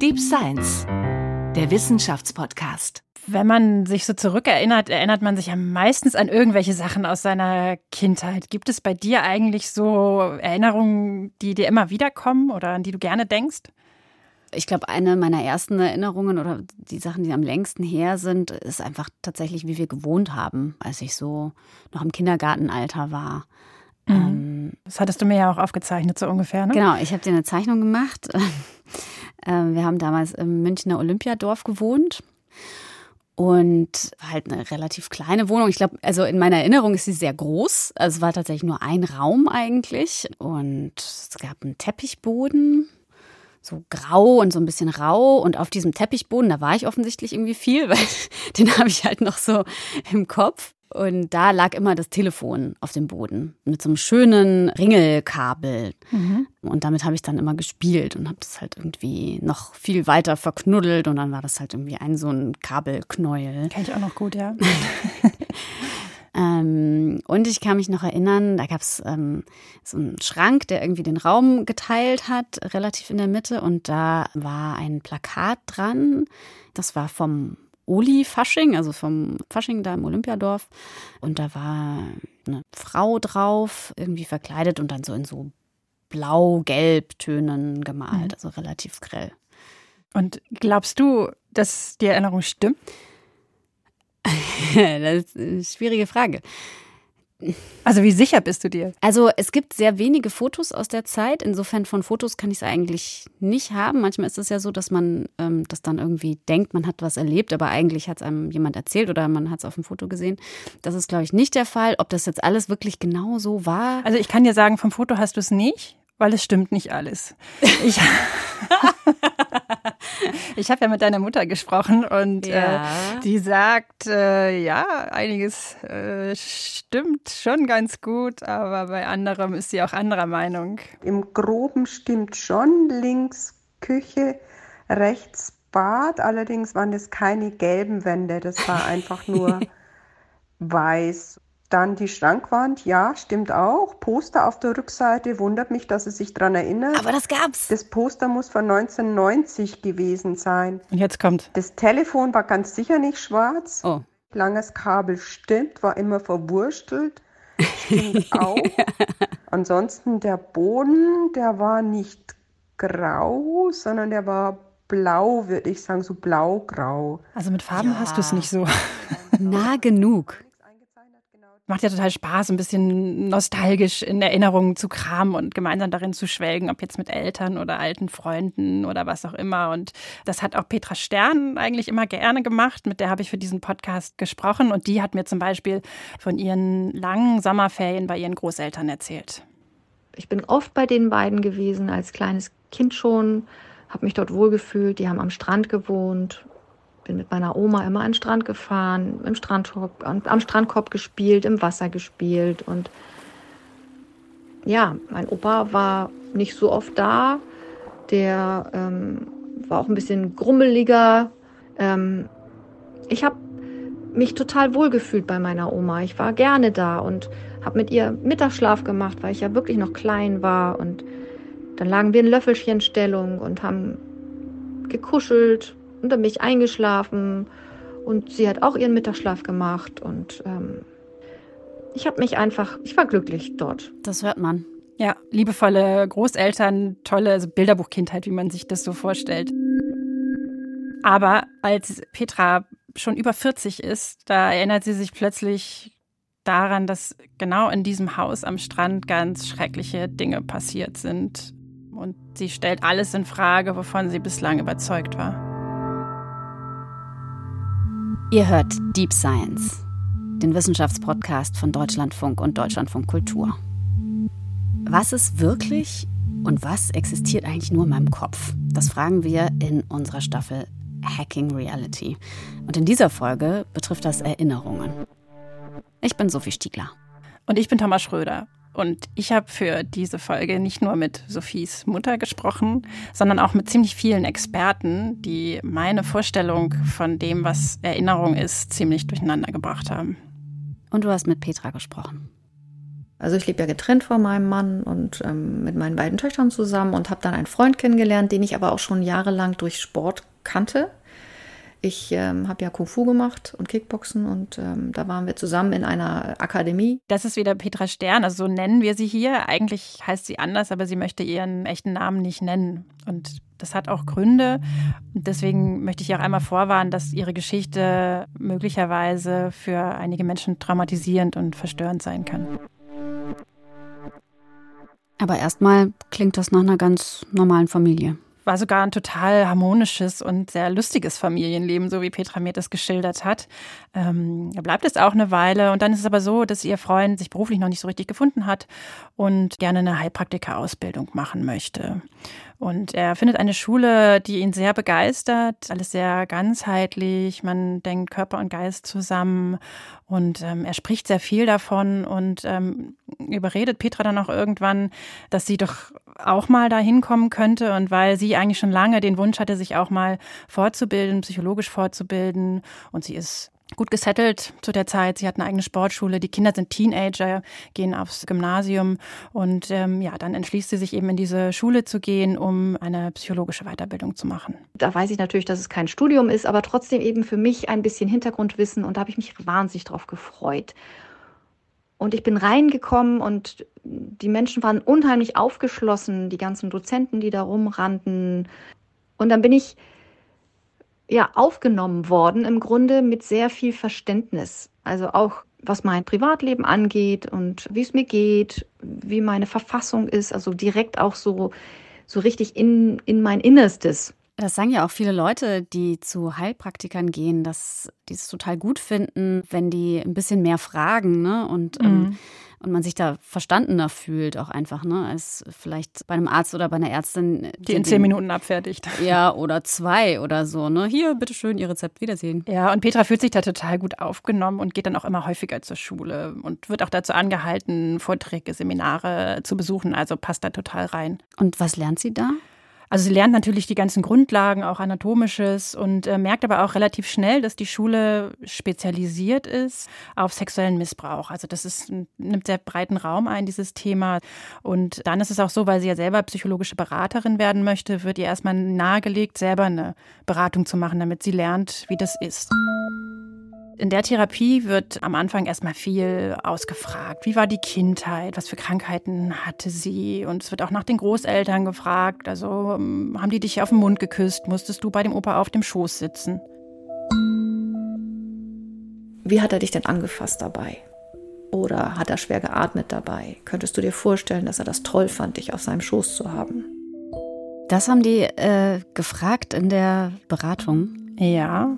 Deep Science, der Wissenschaftspodcast. Wenn man sich so zurückerinnert, erinnert man sich ja meistens an irgendwelche Sachen aus seiner Kindheit. Gibt es bei dir eigentlich so Erinnerungen, die dir immer wiederkommen oder an die du gerne denkst? Ich glaube, eine meiner ersten Erinnerungen oder die Sachen, die am längsten her sind, ist einfach tatsächlich, wie wir gewohnt haben, als ich so noch im Kindergartenalter war. Mhm. Ähm, das hattest du mir ja auch aufgezeichnet, so ungefähr, ne? Genau, ich habe dir eine Zeichnung gemacht. Ähm, wir haben damals im Münchner Olympiadorf gewohnt. Und halt eine relativ kleine Wohnung. Ich glaube, also in meiner Erinnerung ist sie sehr groß. Also es war tatsächlich nur ein Raum eigentlich. Und es gab einen Teppichboden, so grau und so ein bisschen rau. Und auf diesem Teppichboden, da war ich offensichtlich irgendwie viel, weil den habe ich halt noch so im Kopf. Und da lag immer das Telefon auf dem Boden mit so einem schönen Ringelkabel. Mhm. Und damit habe ich dann immer gespielt und habe das halt irgendwie noch viel weiter verknuddelt. Und dann war das halt irgendwie ein so ein Kabelknäuel. Kenn ich auch noch gut, ja. ähm, und ich kann mich noch erinnern, da gab es ähm, so einen Schrank, der irgendwie den Raum geteilt hat, relativ in der Mitte. Und da war ein Plakat dran. Das war vom Oli-Fasching, also vom Fasching da im Olympiadorf. Und da war eine Frau drauf, irgendwie verkleidet und dann so in so blau-gelb Tönen gemalt, mhm. also relativ grell. Und glaubst du, dass die Erinnerung stimmt? das ist eine schwierige Frage. Also wie sicher bist du dir? Also es gibt sehr wenige Fotos aus der Zeit. Insofern von Fotos kann ich es eigentlich nicht haben. Manchmal ist es ja so, dass man ähm, das dann irgendwie denkt, man hat was erlebt, aber eigentlich hat es einem jemand erzählt oder man hat es auf dem Foto gesehen. Das ist, glaube ich, nicht der Fall. Ob das jetzt alles wirklich genau so war. Also ich kann dir sagen, vom Foto hast du es nicht, weil es stimmt nicht alles. Ich Ich habe ja mit deiner Mutter gesprochen und äh, ja. äh, die sagt, äh, ja, einiges äh, stimmt schon ganz gut, aber bei anderem ist sie auch anderer Meinung. Im Groben stimmt schon, links Küche, rechts Bad, allerdings waren es keine gelben Wände, das war einfach nur weiß. Dann die Schrankwand, ja, stimmt auch. Poster auf der Rückseite, wundert mich, dass es sich daran erinnert. Aber das gab's. Das Poster muss von 1990 gewesen sein. Und jetzt kommt. Das Telefon war ganz sicher nicht schwarz. Oh. Langes Kabel stimmt, war immer verwurstelt. Stimmt auch. Ansonsten der Boden, der war nicht grau, sondern der war blau, würde ich sagen, so blau-grau. Also mit Farben ja. hast du es nicht so. nah genug macht ja total Spaß, ein bisschen nostalgisch in Erinnerungen zu kramen und gemeinsam darin zu schwelgen, ob jetzt mit Eltern oder alten Freunden oder was auch immer. Und das hat auch Petra Stern eigentlich immer gerne gemacht. Mit der habe ich für diesen Podcast gesprochen und die hat mir zum Beispiel von ihren langen Sommerferien bei ihren Großeltern erzählt. Ich bin oft bei den beiden gewesen, als kleines Kind schon, habe mich dort wohlgefühlt. Die haben am Strand gewohnt bin mit meiner Oma immer an den Strand gefahren, im Strandkorb, am Strandkorb gespielt, im Wasser gespielt. Und ja, mein Opa war nicht so oft da. Der ähm, war auch ein bisschen grummeliger. Ähm, ich habe mich total wohlgefühlt bei meiner Oma. Ich war gerne da und habe mit ihr Mittagsschlaf gemacht, weil ich ja wirklich noch klein war. Und dann lagen wir in Löffelchenstellung und haben gekuschelt und dann bin ich eingeschlafen und sie hat auch ihren Mittagsschlaf gemacht und ähm, ich habe mich einfach, ich war glücklich dort. Das hört man. Ja, liebevolle Großeltern, tolle also Bilderbuchkindheit, wie man sich das so vorstellt. Aber als Petra schon über 40 ist, da erinnert sie sich plötzlich daran, dass genau in diesem Haus am Strand ganz schreckliche Dinge passiert sind. Und sie stellt alles in Frage, wovon sie bislang überzeugt war. Ihr hört Deep Science, den Wissenschaftspodcast von Deutschlandfunk und Deutschlandfunk Kultur. Was ist wirklich und was existiert eigentlich nur in meinem Kopf? Das fragen wir in unserer Staffel Hacking Reality. Und in dieser Folge betrifft das Erinnerungen. Ich bin Sophie Stiegler. Und ich bin Thomas Schröder. Und ich habe für diese Folge nicht nur mit Sophies Mutter gesprochen, sondern auch mit ziemlich vielen Experten, die meine Vorstellung von dem, was Erinnerung ist, ziemlich durcheinander gebracht haben. Und du hast mit Petra gesprochen. Also ich lebe ja getrennt von meinem Mann und ähm, mit meinen beiden Töchtern zusammen und habe dann einen Freund kennengelernt, den ich aber auch schon jahrelang durch Sport kannte. Ich ähm, habe ja Kung Fu gemacht und Kickboxen und ähm, da waren wir zusammen in einer Akademie. Das ist wieder Petra Stern, also so nennen wir sie hier. Eigentlich heißt sie anders, aber sie möchte ihren echten Namen nicht nennen. Und das hat auch Gründe. Und deswegen möchte ich auch einmal vorwarnen, dass ihre Geschichte möglicherweise für einige Menschen traumatisierend und verstörend sein kann. Aber erstmal klingt das nach einer ganz normalen Familie war sogar ein total harmonisches und sehr lustiges Familienleben, so wie Petra mir das geschildert hat. Ähm, er bleibt es auch eine Weile und dann ist es aber so, dass ihr Freund sich beruflich noch nicht so richtig gefunden hat und gerne eine Heilpraktika-Ausbildung machen möchte. Und er findet eine Schule, die ihn sehr begeistert, alles sehr ganzheitlich, man denkt Körper und Geist zusammen und ähm, er spricht sehr viel davon und ähm, überredet Petra dann auch irgendwann, dass sie doch auch mal da hinkommen könnte und weil sie eigentlich schon lange den Wunsch hatte, sich auch mal fortzubilden, psychologisch fortzubilden und sie ist gut gesettelt zu der Zeit. Sie hat eine eigene Sportschule. Die Kinder sind Teenager, gehen aufs Gymnasium. Und ähm, ja, dann entschließt sie sich eben in diese Schule zu gehen, um eine psychologische Weiterbildung zu machen. Da weiß ich natürlich, dass es kein Studium ist, aber trotzdem eben für mich ein bisschen Hintergrundwissen. Und da habe ich mich wahnsinnig drauf gefreut. Und ich bin reingekommen und die Menschen waren unheimlich aufgeschlossen, die ganzen Dozenten, die da rumrannten. Und dann bin ich ja aufgenommen worden, im Grunde mit sehr viel Verständnis. Also auch was mein Privatleben angeht und wie es mir geht, wie meine Verfassung ist, also direkt auch so, so richtig in, in mein Innerstes. Das sagen ja auch viele Leute, die zu Heilpraktikern gehen, dass die es total gut finden, wenn die ein bisschen mehr fragen ne? und ähm, mhm. ähm, und man sich da verstandener fühlt auch einfach, ne, als vielleicht bei einem Arzt oder bei einer Ärztin. Die, die in zehn Minuten abfertigt. Ja, oder zwei oder so, ne. Hier, bitteschön, Ihr Rezept, Wiedersehen. Ja, und Petra fühlt sich da total gut aufgenommen und geht dann auch immer häufiger zur Schule und wird auch dazu angehalten, Vorträge, Seminare zu besuchen. Also passt da total rein. Und was lernt sie da? Also sie lernt natürlich die ganzen Grundlagen, auch anatomisches und äh, merkt aber auch relativ schnell, dass die Schule spezialisiert ist auf sexuellen Missbrauch. Also das ist, nimmt sehr breiten Raum ein, dieses Thema. Und dann ist es auch so, weil sie ja selber psychologische Beraterin werden möchte, wird ihr erstmal nahegelegt, selber eine Beratung zu machen, damit sie lernt, wie das ist. In der Therapie wird am Anfang erstmal viel ausgefragt. Wie war die Kindheit? Was für Krankheiten hatte sie? Und es wird auch nach den Großeltern gefragt. Also ähm, haben die dich auf den Mund geküsst? Musstest du bei dem Opa auf dem Schoß sitzen? Wie hat er dich denn angefasst dabei? Oder hat er schwer geatmet dabei? Könntest du dir vorstellen, dass er das toll fand, dich auf seinem Schoß zu haben? Das haben die äh, gefragt in der Beratung. Ja,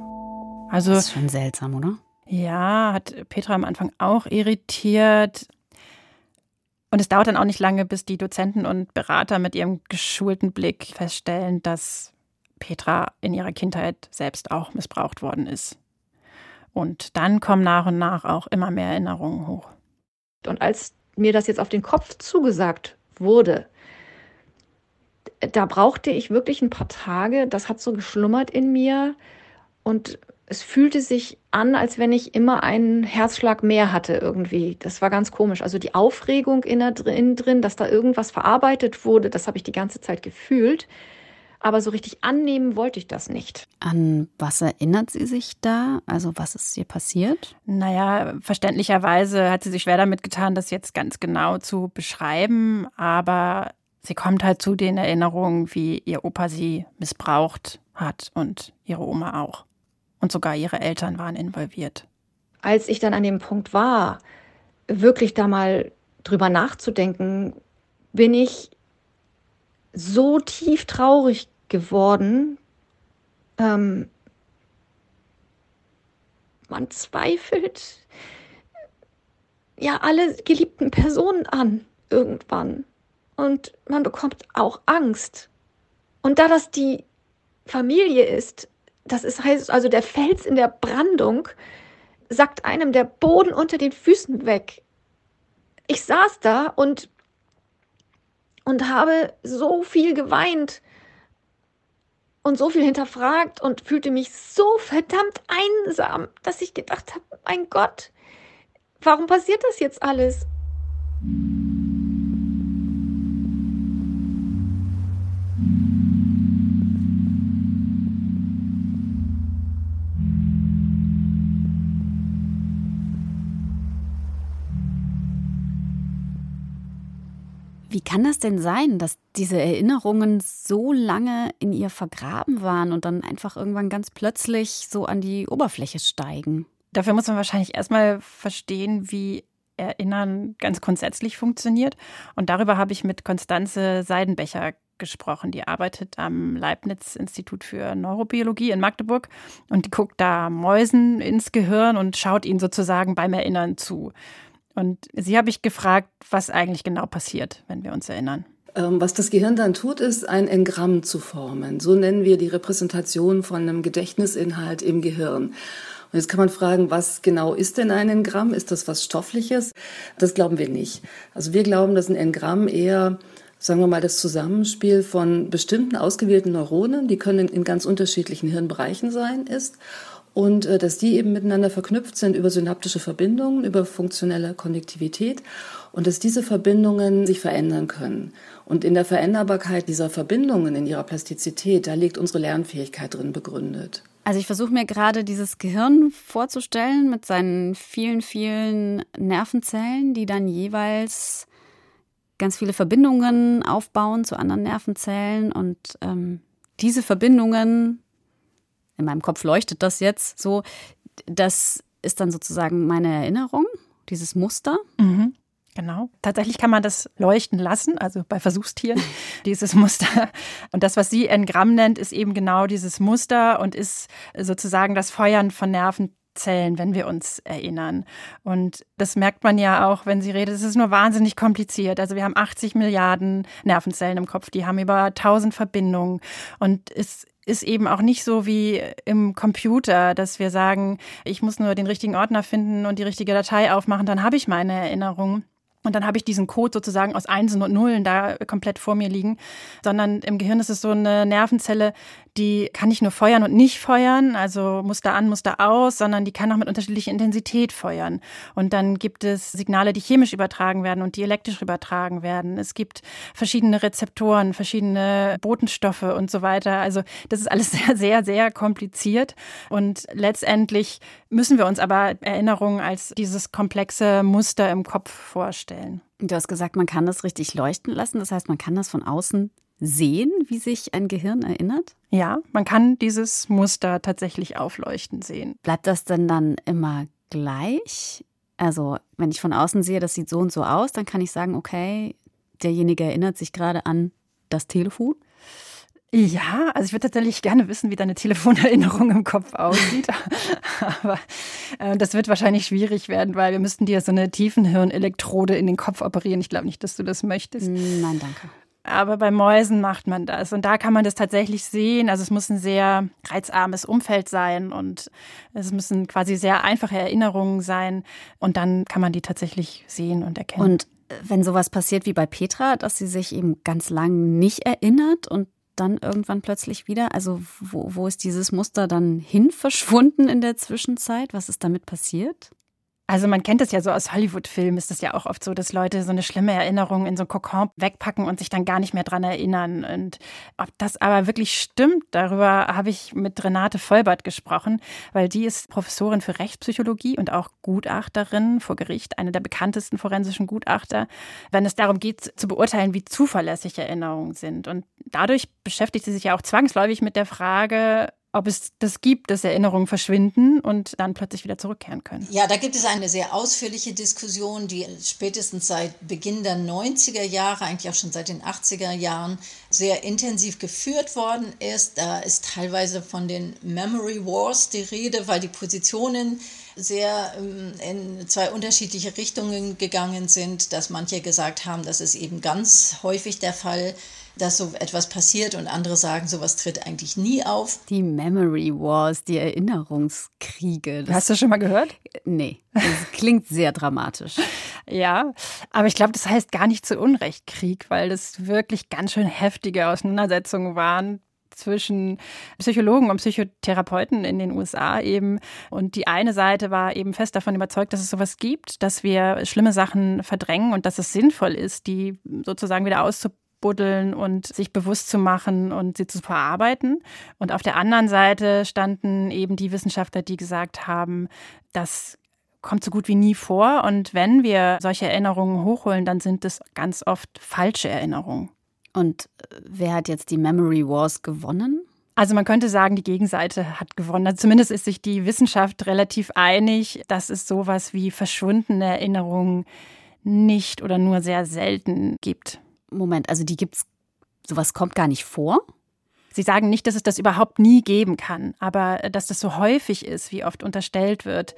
also, das ist schon seltsam, oder? Ja, hat Petra am Anfang auch irritiert. Und es dauert dann auch nicht lange, bis die Dozenten und Berater mit ihrem geschulten Blick feststellen, dass Petra in ihrer Kindheit selbst auch missbraucht worden ist. Und dann kommen nach und nach auch immer mehr Erinnerungen hoch. Und als mir das jetzt auf den Kopf zugesagt wurde, da brauchte ich wirklich ein paar Tage. Das hat so geschlummert in mir. Und es fühlte sich an, als wenn ich immer einen Herzschlag mehr hatte irgendwie. Das war ganz komisch. Also die Aufregung innen drin, dass da irgendwas verarbeitet wurde, das habe ich die ganze Zeit gefühlt. Aber so richtig annehmen wollte ich das nicht. An was erinnert sie sich da? Also was ist ihr passiert? Naja, verständlicherweise hat sie sich schwer damit getan, das jetzt ganz genau zu beschreiben. Aber sie kommt halt zu den Erinnerungen, wie ihr Opa sie missbraucht hat und ihre Oma auch. Und sogar ihre Eltern waren involviert. Als ich dann an dem Punkt war, wirklich da mal drüber nachzudenken, bin ich so tief traurig geworden. Ähm, man zweifelt ja alle geliebten Personen an irgendwann. Und man bekommt auch Angst. Und da das die Familie ist, das ist heißt also der Fels in der Brandung, sagt einem der Boden unter den Füßen weg. Ich saß da und und habe so viel geweint und so viel hinterfragt und fühlte mich so verdammt einsam, dass ich gedacht habe, mein Gott, warum passiert das jetzt alles? Kann das denn sein, dass diese Erinnerungen so lange in ihr vergraben waren und dann einfach irgendwann ganz plötzlich so an die Oberfläche steigen? Dafür muss man wahrscheinlich erstmal verstehen, wie Erinnern ganz grundsätzlich funktioniert. Und darüber habe ich mit Konstanze Seidenbecher gesprochen. Die arbeitet am Leibniz-Institut für Neurobiologie in Magdeburg und die guckt da Mäusen ins Gehirn und schaut ihnen sozusagen beim Erinnern zu. Und sie habe ich gefragt, was eigentlich genau passiert, wenn wir uns erinnern. Ähm, was das Gehirn dann tut, ist ein Engramm zu formen. So nennen wir die Repräsentation von einem Gedächtnisinhalt im Gehirn. Und jetzt kann man fragen, was genau ist denn ein Engramm? Ist das was Stoffliches? Das glauben wir nicht. Also wir glauben, dass ein Engramm eher sagen wir mal, das Zusammenspiel von bestimmten ausgewählten Neuronen, die können in ganz unterschiedlichen Hirnbereichen sein, ist und äh, dass die eben miteinander verknüpft sind über synaptische Verbindungen, über funktionelle Konnektivität und dass diese Verbindungen sich verändern können. Und in der Veränderbarkeit dieser Verbindungen, in ihrer Plastizität, da liegt unsere Lernfähigkeit drin begründet. Also ich versuche mir gerade dieses Gehirn vorzustellen mit seinen vielen, vielen Nervenzellen, die dann jeweils ganz viele Verbindungen aufbauen zu anderen Nervenzellen und ähm, diese Verbindungen, in meinem Kopf leuchtet das jetzt so, das ist dann sozusagen meine Erinnerung, dieses Muster. Mhm. Genau. Tatsächlich kann man das leuchten lassen, also bei Versuchstieren, dieses Muster. Und das, was sie Engramm nennt, ist eben genau dieses Muster und ist sozusagen das Feuern von Nerven Zellen, wenn wir uns erinnern. Und das merkt man ja auch, wenn sie redet. Es ist nur wahnsinnig kompliziert. Also wir haben 80 Milliarden Nervenzellen im Kopf, die haben über 1000 Verbindungen. Und es ist eben auch nicht so wie im Computer, dass wir sagen, ich muss nur den richtigen Ordner finden und die richtige Datei aufmachen, dann habe ich meine Erinnerung. Und dann habe ich diesen Code sozusagen aus Einsen und Nullen da komplett vor mir liegen. Sondern im Gehirn ist es so eine Nervenzelle, die kann nicht nur feuern und nicht feuern, also Muster an, Muster aus, sondern die kann auch mit unterschiedlicher Intensität feuern. Und dann gibt es Signale, die chemisch übertragen werden und die elektrisch übertragen werden. Es gibt verschiedene Rezeptoren, verschiedene Botenstoffe und so weiter. Also das ist alles sehr, sehr, sehr kompliziert. Und letztendlich müssen wir uns aber Erinnerungen als dieses komplexe Muster im Kopf vorstellen. Du hast gesagt, man kann das richtig leuchten lassen. Das heißt, man kann das von außen sehen, wie sich ein Gehirn erinnert? Ja, man kann dieses Muster tatsächlich aufleuchten sehen. Bleibt das denn dann immer gleich? Also, wenn ich von außen sehe, das sieht so und so aus, dann kann ich sagen, okay, derjenige erinnert sich gerade an das Telefon. Ja, also ich würde tatsächlich gerne wissen, wie deine Telefonerinnerung im Kopf aussieht. Aber äh, das wird wahrscheinlich schwierig werden, weil wir müssten dir so eine Tiefenhirnelektrode in den Kopf operieren. Ich glaube nicht, dass du das möchtest. Nein, danke. Aber bei Mäusen macht man das. Und da kann man das tatsächlich sehen. Also es muss ein sehr reizarmes Umfeld sein und es müssen quasi sehr einfache Erinnerungen sein. Und dann kann man die tatsächlich sehen und erkennen. Und wenn sowas passiert wie bei Petra, dass sie sich eben ganz lang nicht erinnert und dann irgendwann plötzlich wieder? Also wo, wo ist dieses Muster dann hin verschwunden in der Zwischenzeit? Was ist damit passiert? Also man kennt es ja so aus Hollywood-Filmen, ist es ja auch oft so, dass Leute so eine schlimme Erinnerung in so ein Kokon wegpacken und sich dann gar nicht mehr dran erinnern. Und ob das aber wirklich stimmt, darüber habe ich mit Renate Vollbart gesprochen, weil die ist Professorin für Rechtspsychologie und auch Gutachterin vor Gericht, eine der bekanntesten forensischen Gutachter, wenn es darum geht zu beurteilen, wie zuverlässig Erinnerungen sind. Und dadurch beschäftigt sie sich ja auch zwangsläufig mit der Frage, ob es das gibt, dass Erinnerungen verschwinden und dann plötzlich wieder zurückkehren können. Ja, da gibt es eine sehr ausführliche Diskussion, die spätestens seit Beginn der 90er Jahre, eigentlich auch schon seit den 80er Jahren, sehr intensiv geführt worden ist. Da ist teilweise von den Memory Wars die Rede, weil die Positionen sehr ähm, in zwei unterschiedliche Richtungen gegangen sind, dass manche gesagt haben, das ist eben ganz häufig der Fall, dass so etwas passiert und andere sagen, sowas tritt eigentlich nie auf. Die Memory Wars, die Erinnerungskriege. Hast du schon mal gehört? Nee, das klingt sehr dramatisch. ja, aber ich glaube, das heißt gar nicht zu Unrecht Krieg, weil das wirklich ganz schön heftige Auseinandersetzungen waren zwischen Psychologen und Psychotherapeuten in den USA eben. Und die eine Seite war eben fest davon überzeugt, dass es sowas gibt, dass wir schlimme Sachen verdrängen und dass es sinnvoll ist, die sozusagen wieder auszuprobieren buddeln und sich bewusst zu machen und sie zu verarbeiten. Und auf der anderen Seite standen eben die Wissenschaftler, die gesagt haben, das kommt so gut wie nie vor. Und wenn wir solche Erinnerungen hochholen, dann sind es ganz oft falsche Erinnerungen. Und äh, wer hat jetzt die Memory Wars gewonnen? Also man könnte sagen, die Gegenseite hat gewonnen. Also zumindest ist sich die Wissenschaft relativ einig, dass es sowas wie verschwundene Erinnerungen nicht oder nur sehr selten gibt. Moment, also die gibt's, sowas kommt gar nicht vor? Sie sagen nicht, dass es das überhaupt nie geben kann, aber dass das so häufig ist, wie oft unterstellt wird,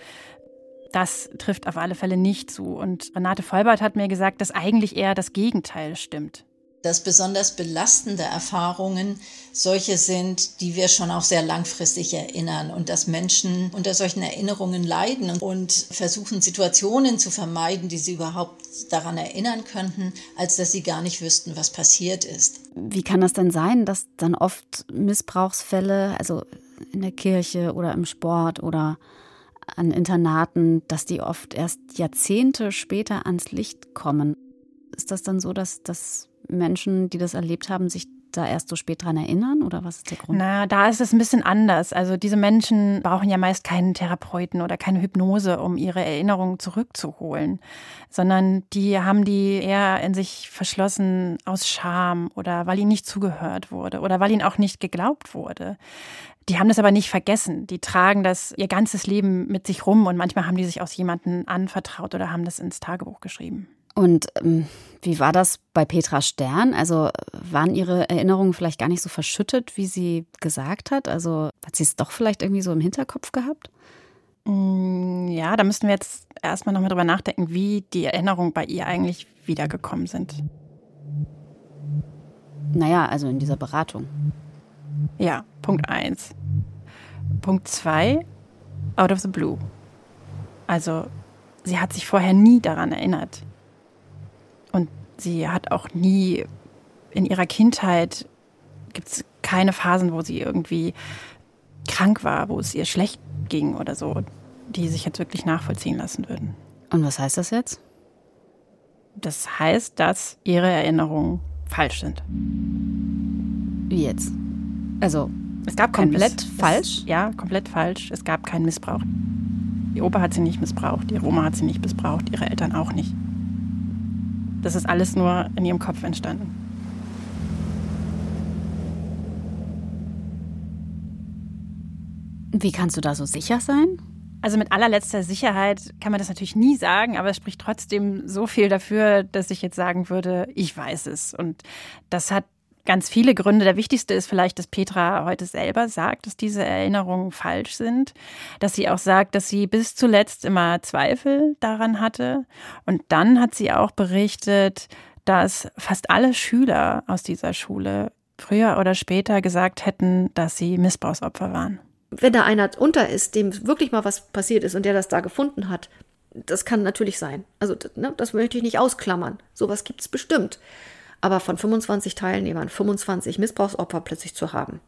das trifft auf alle Fälle nicht zu. Und Renate Vollbart hat mir gesagt, dass eigentlich eher das Gegenteil stimmt dass besonders belastende Erfahrungen solche sind, die wir schon auch sehr langfristig erinnern und dass Menschen unter solchen Erinnerungen leiden und versuchen Situationen zu vermeiden, die sie überhaupt daran erinnern könnten, als dass sie gar nicht wüssten, was passiert ist. Wie kann das denn sein, dass dann oft Missbrauchsfälle, also in der Kirche oder im Sport oder an Internaten, dass die oft erst Jahrzehnte später ans Licht kommen? Ist das dann so, dass das Menschen, die das erlebt haben, sich da erst so spät dran erinnern oder was ist der Grund? Na, da ist es ein bisschen anders. Also diese Menschen brauchen ja meist keinen Therapeuten oder keine Hypnose, um ihre Erinnerungen zurückzuholen, sondern die haben die eher in sich verschlossen aus Scham oder weil ihnen nicht zugehört wurde oder weil ihnen auch nicht geglaubt wurde. Die haben das aber nicht vergessen. Die tragen das ihr ganzes Leben mit sich rum und manchmal haben die sich aus jemandem anvertraut oder haben das ins Tagebuch geschrieben. Und ähm, wie war das bei Petra Stern? Also waren ihre Erinnerungen vielleicht gar nicht so verschüttet, wie sie gesagt hat? Also hat sie es doch vielleicht irgendwie so im Hinterkopf gehabt? Mm, ja, da müssten wir jetzt erstmal nochmal drüber nachdenken, wie die Erinnerungen bei ihr eigentlich wiedergekommen sind. Naja, also in dieser Beratung. Ja, Punkt 1. Punkt 2, out of the blue. Also, sie hat sich vorher nie daran erinnert. Sie hat auch nie in ihrer Kindheit, gibt es keine Phasen, wo sie irgendwie krank war, wo es ihr schlecht ging oder so, die sich jetzt wirklich nachvollziehen lassen würden. Und was heißt das jetzt? Das heißt, dass ihre Erinnerungen falsch sind. Wie jetzt? Also es gab komplett falsch? Es, ja, komplett falsch. Es gab keinen Missbrauch. Die Opa hat sie nicht missbraucht, ihre Oma hat sie nicht missbraucht, ihre Eltern auch nicht. Das ist alles nur in ihrem Kopf entstanden. Wie kannst du da so sicher sein? Also mit allerletzter Sicherheit kann man das natürlich nie sagen, aber es spricht trotzdem so viel dafür, dass ich jetzt sagen würde, ich weiß es. Und das hat ganz viele Gründe. Der wichtigste ist vielleicht, dass Petra heute selber sagt, dass diese Erinnerungen falsch sind. Dass sie auch sagt, dass sie bis zuletzt immer Zweifel daran hatte. Und dann hat sie auch berichtet, dass fast alle Schüler aus dieser Schule früher oder später gesagt hätten, dass sie Missbrauchsopfer waren. Wenn da einer unter ist, dem wirklich mal was passiert ist und der das da gefunden hat, das kann natürlich sein. Also ne, das möchte ich nicht ausklammern. Sowas gibt es bestimmt aber von 25 Teilnehmern 25 Missbrauchsopfer plötzlich zu haben,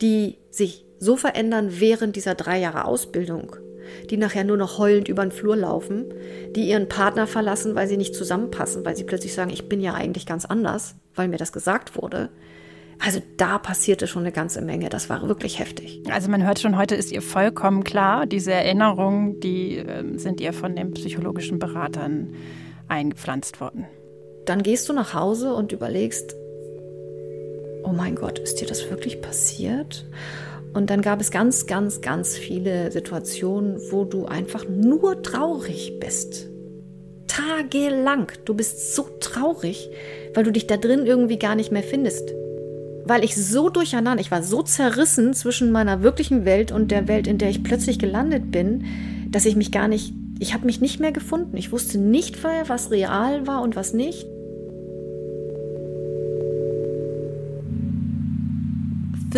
die sich so verändern während dieser drei Jahre Ausbildung, die nachher nur noch heulend über den Flur laufen, die ihren Partner verlassen, weil sie nicht zusammenpassen, weil sie plötzlich sagen, ich bin ja eigentlich ganz anders, weil mir das gesagt wurde. Also da passierte schon eine ganze Menge. Das war wirklich heftig. Also man hört schon, heute ist ihr vollkommen klar, diese Erinnerungen, die äh, sind ihr von den psychologischen Beratern eingepflanzt worden dann gehst du nach Hause und überlegst, oh mein Gott, ist dir das wirklich passiert? Und dann gab es ganz, ganz, ganz viele Situationen, wo du einfach nur traurig bist. Tagelang. Du bist so traurig, weil du dich da drin irgendwie gar nicht mehr findest. Weil ich so durcheinander, ich war so zerrissen zwischen meiner wirklichen Welt und der Welt, in der ich plötzlich gelandet bin, dass ich mich gar nicht, ich habe mich nicht mehr gefunden. Ich wusste nicht was real war und was nicht.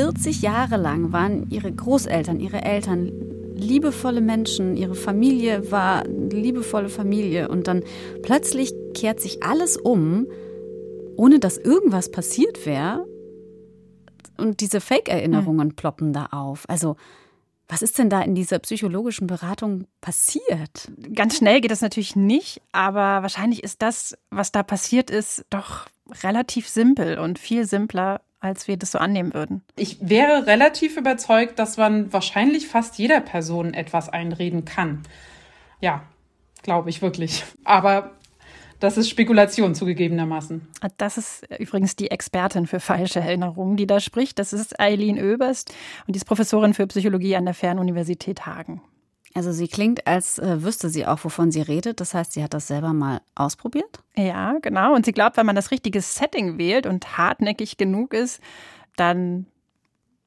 40 Jahre lang waren ihre Großeltern, ihre Eltern liebevolle Menschen, ihre Familie war eine liebevolle Familie und dann plötzlich kehrt sich alles um, ohne dass irgendwas passiert wäre und diese Fake-Erinnerungen hm. ploppen da auf. Also was ist denn da in dieser psychologischen Beratung passiert? Ganz schnell geht das natürlich nicht, aber wahrscheinlich ist das, was da passiert ist, doch relativ simpel und viel simpler, als wir das so annehmen würden. Ich wäre relativ überzeugt, dass man wahrscheinlich fast jeder Person etwas einreden kann. Ja, glaube ich wirklich. Aber das ist Spekulation zugegebenermaßen. Das ist übrigens die Expertin für falsche Erinnerungen, die da spricht. Das ist Eileen Oeberst und die ist Professorin für Psychologie an der Fernuniversität Hagen. Also sie klingt, als äh, wüsste sie auch, wovon sie redet. Das heißt, sie hat das selber mal ausprobiert? Ja, genau. Und sie glaubt, wenn man das richtige Setting wählt und hartnäckig genug ist, dann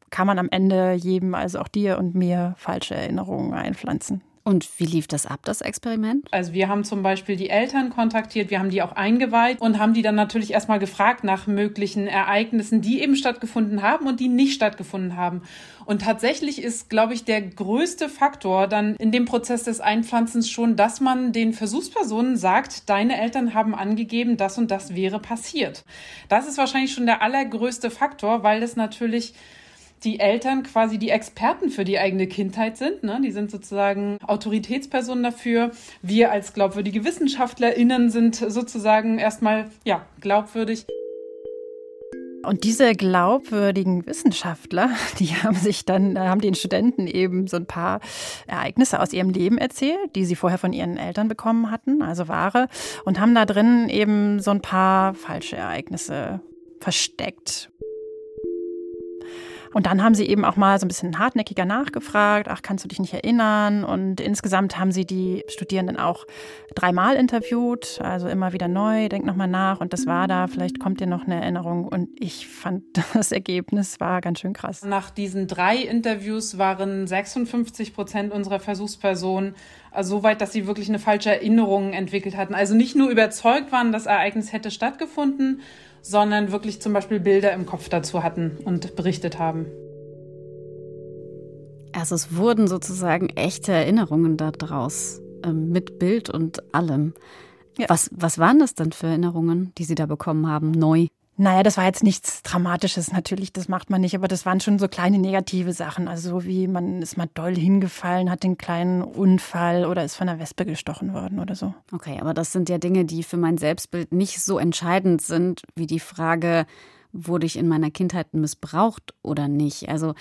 kann man am Ende jedem, also auch dir und mir, falsche Erinnerungen einpflanzen. Und wie lief das ab, das Experiment? Also wir haben zum Beispiel die Eltern kontaktiert, wir haben die auch eingeweiht und haben die dann natürlich erstmal gefragt nach möglichen Ereignissen, die eben stattgefunden haben und die nicht stattgefunden haben. Und tatsächlich ist, glaube ich, der größte Faktor dann in dem Prozess des Einpflanzens schon, dass man den Versuchspersonen sagt, deine Eltern haben angegeben, das und das wäre passiert. Das ist wahrscheinlich schon der allergrößte Faktor, weil es natürlich die Eltern quasi die Experten für die eigene Kindheit sind. Ne? Die sind sozusagen Autoritätspersonen dafür. Wir als glaubwürdige WissenschaftlerInnen sind sozusagen erstmal ja, glaubwürdig. Und diese glaubwürdigen Wissenschaftler, die haben sich dann, haben den Studenten eben so ein paar Ereignisse aus ihrem Leben erzählt, die sie vorher von ihren Eltern bekommen hatten, also wahre, und haben da drin eben so ein paar falsche Ereignisse versteckt. Und dann haben sie eben auch mal so ein bisschen hartnäckiger nachgefragt, ach, kannst du dich nicht erinnern? Und insgesamt haben sie die Studierenden auch dreimal interviewt, also immer wieder neu, denk nochmal nach und das war da, vielleicht kommt dir noch eine Erinnerung. Und ich fand, das Ergebnis war ganz schön krass. Nach diesen drei Interviews waren 56 Prozent unserer Versuchspersonen also so weit, dass sie wirklich eine falsche Erinnerung entwickelt hatten. Also nicht nur überzeugt waren, das Ereignis hätte stattgefunden, sondern wirklich zum Beispiel Bilder im Kopf dazu hatten und berichtet haben. Also es wurden sozusagen echte Erinnerungen daraus, ähm, mit Bild und allem. Ja. Was, was waren das denn für Erinnerungen, die Sie da bekommen haben, neu? Naja, das war jetzt nichts Dramatisches natürlich, das macht man nicht, aber das waren schon so kleine negative Sachen. Also so wie man ist mal doll hingefallen, hat den kleinen Unfall oder ist von einer Wespe gestochen worden oder so. Okay, aber das sind ja Dinge, die für mein Selbstbild nicht so entscheidend sind wie die Frage, wurde ich in meiner Kindheit missbraucht oder nicht. Also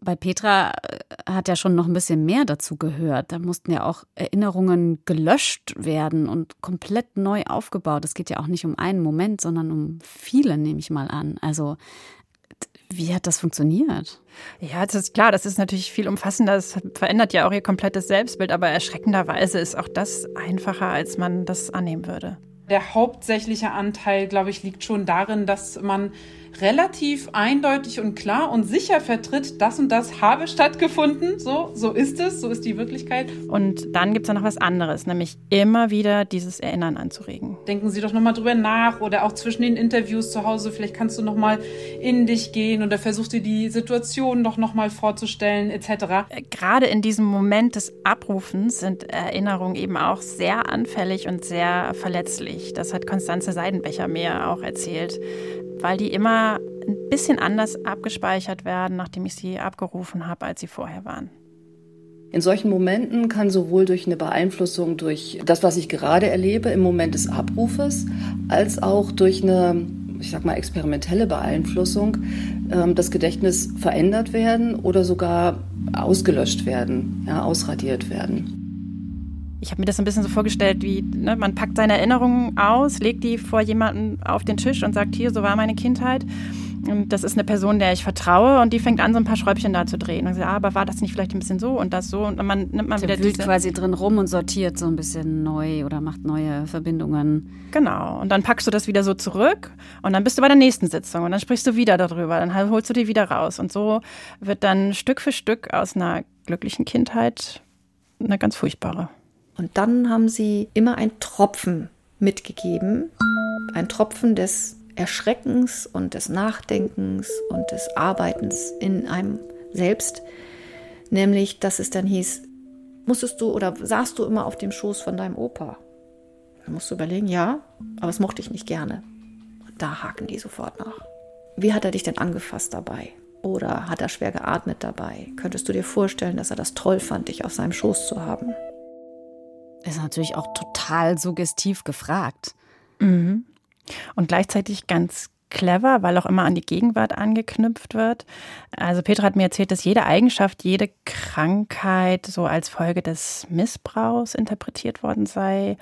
bei Petra äh, hat ja schon noch ein bisschen mehr dazu gehört. Da mussten ja auch Erinnerungen gelöscht werden und komplett neu aufgebaut. Es geht ja auch nicht um einen Moment, sondern um viele, nehme ich mal an. Also wie hat das funktioniert? Ja, das ist klar, das ist natürlich viel umfassender. Das verändert ja auch ihr komplettes Selbstbild, aber erschreckenderweise ist auch das einfacher, als man das annehmen würde. Der hauptsächliche Anteil, glaube ich, liegt schon darin, dass man relativ eindeutig und klar und sicher vertritt, das und das habe stattgefunden. So, so ist es, so ist die Wirklichkeit. Und dann gibt es ja noch was anderes, nämlich immer wieder dieses Erinnern anzuregen. Denken Sie doch nochmal drüber nach oder auch zwischen den Interviews zu Hause, vielleicht kannst du nochmal in dich gehen oder versuchst dir die Situation doch nochmal vorzustellen, etc. Gerade in diesem Moment des Abrufens sind Erinnerungen eben auch sehr anfällig und sehr verletzlich. Das hat Konstanze Seidenbecher mir auch erzählt weil die immer ein bisschen anders abgespeichert werden, nachdem ich sie abgerufen habe, als sie vorher waren. In solchen Momenten kann sowohl durch eine Beeinflussung durch das, was ich gerade erlebe im Moment des Abrufes, als auch durch eine, ich sag mal, experimentelle Beeinflussung ähm, das Gedächtnis verändert werden oder sogar ausgelöscht werden, ja, ausradiert werden ich habe mir das ein bisschen so vorgestellt, wie ne, man packt seine Erinnerungen aus, legt die vor jemanden auf den Tisch und sagt, hier, so war meine Kindheit. Und das ist eine Person, der ich vertraue und die fängt an, so ein paar Schräubchen da zu drehen. Und sagt, ah, aber war das nicht vielleicht ein bisschen so und das so? Und man nimmt man wieder wühlt quasi drin rum und sortiert so ein bisschen neu oder macht neue Verbindungen. Genau. Und dann packst du das wieder so zurück und dann bist du bei der nächsten Sitzung und dann sprichst du wieder darüber. Dann holst du die wieder raus. Und so wird dann Stück für Stück aus einer glücklichen Kindheit eine ganz furchtbare. Und dann haben sie immer ein Tropfen mitgegeben, ein Tropfen des Erschreckens und des Nachdenkens und des Arbeitens in einem selbst, nämlich dass es dann hieß, musstest du oder saßt du immer auf dem Schoß von deinem Opa? Dann musst du überlegen, ja, aber das mochte ich nicht gerne. Und da haken die sofort nach. Wie hat er dich denn angefasst dabei? Oder hat er schwer geatmet dabei? Könntest du dir vorstellen, dass er das toll fand, dich auf seinem Schoß zu haben? Ist natürlich auch total suggestiv gefragt. Mhm. Und gleichzeitig ganz clever, weil auch immer an die Gegenwart angeknüpft wird. Also Petra hat mir erzählt, dass jede Eigenschaft, jede Krankheit so als Folge des Missbrauchs interpretiert worden sei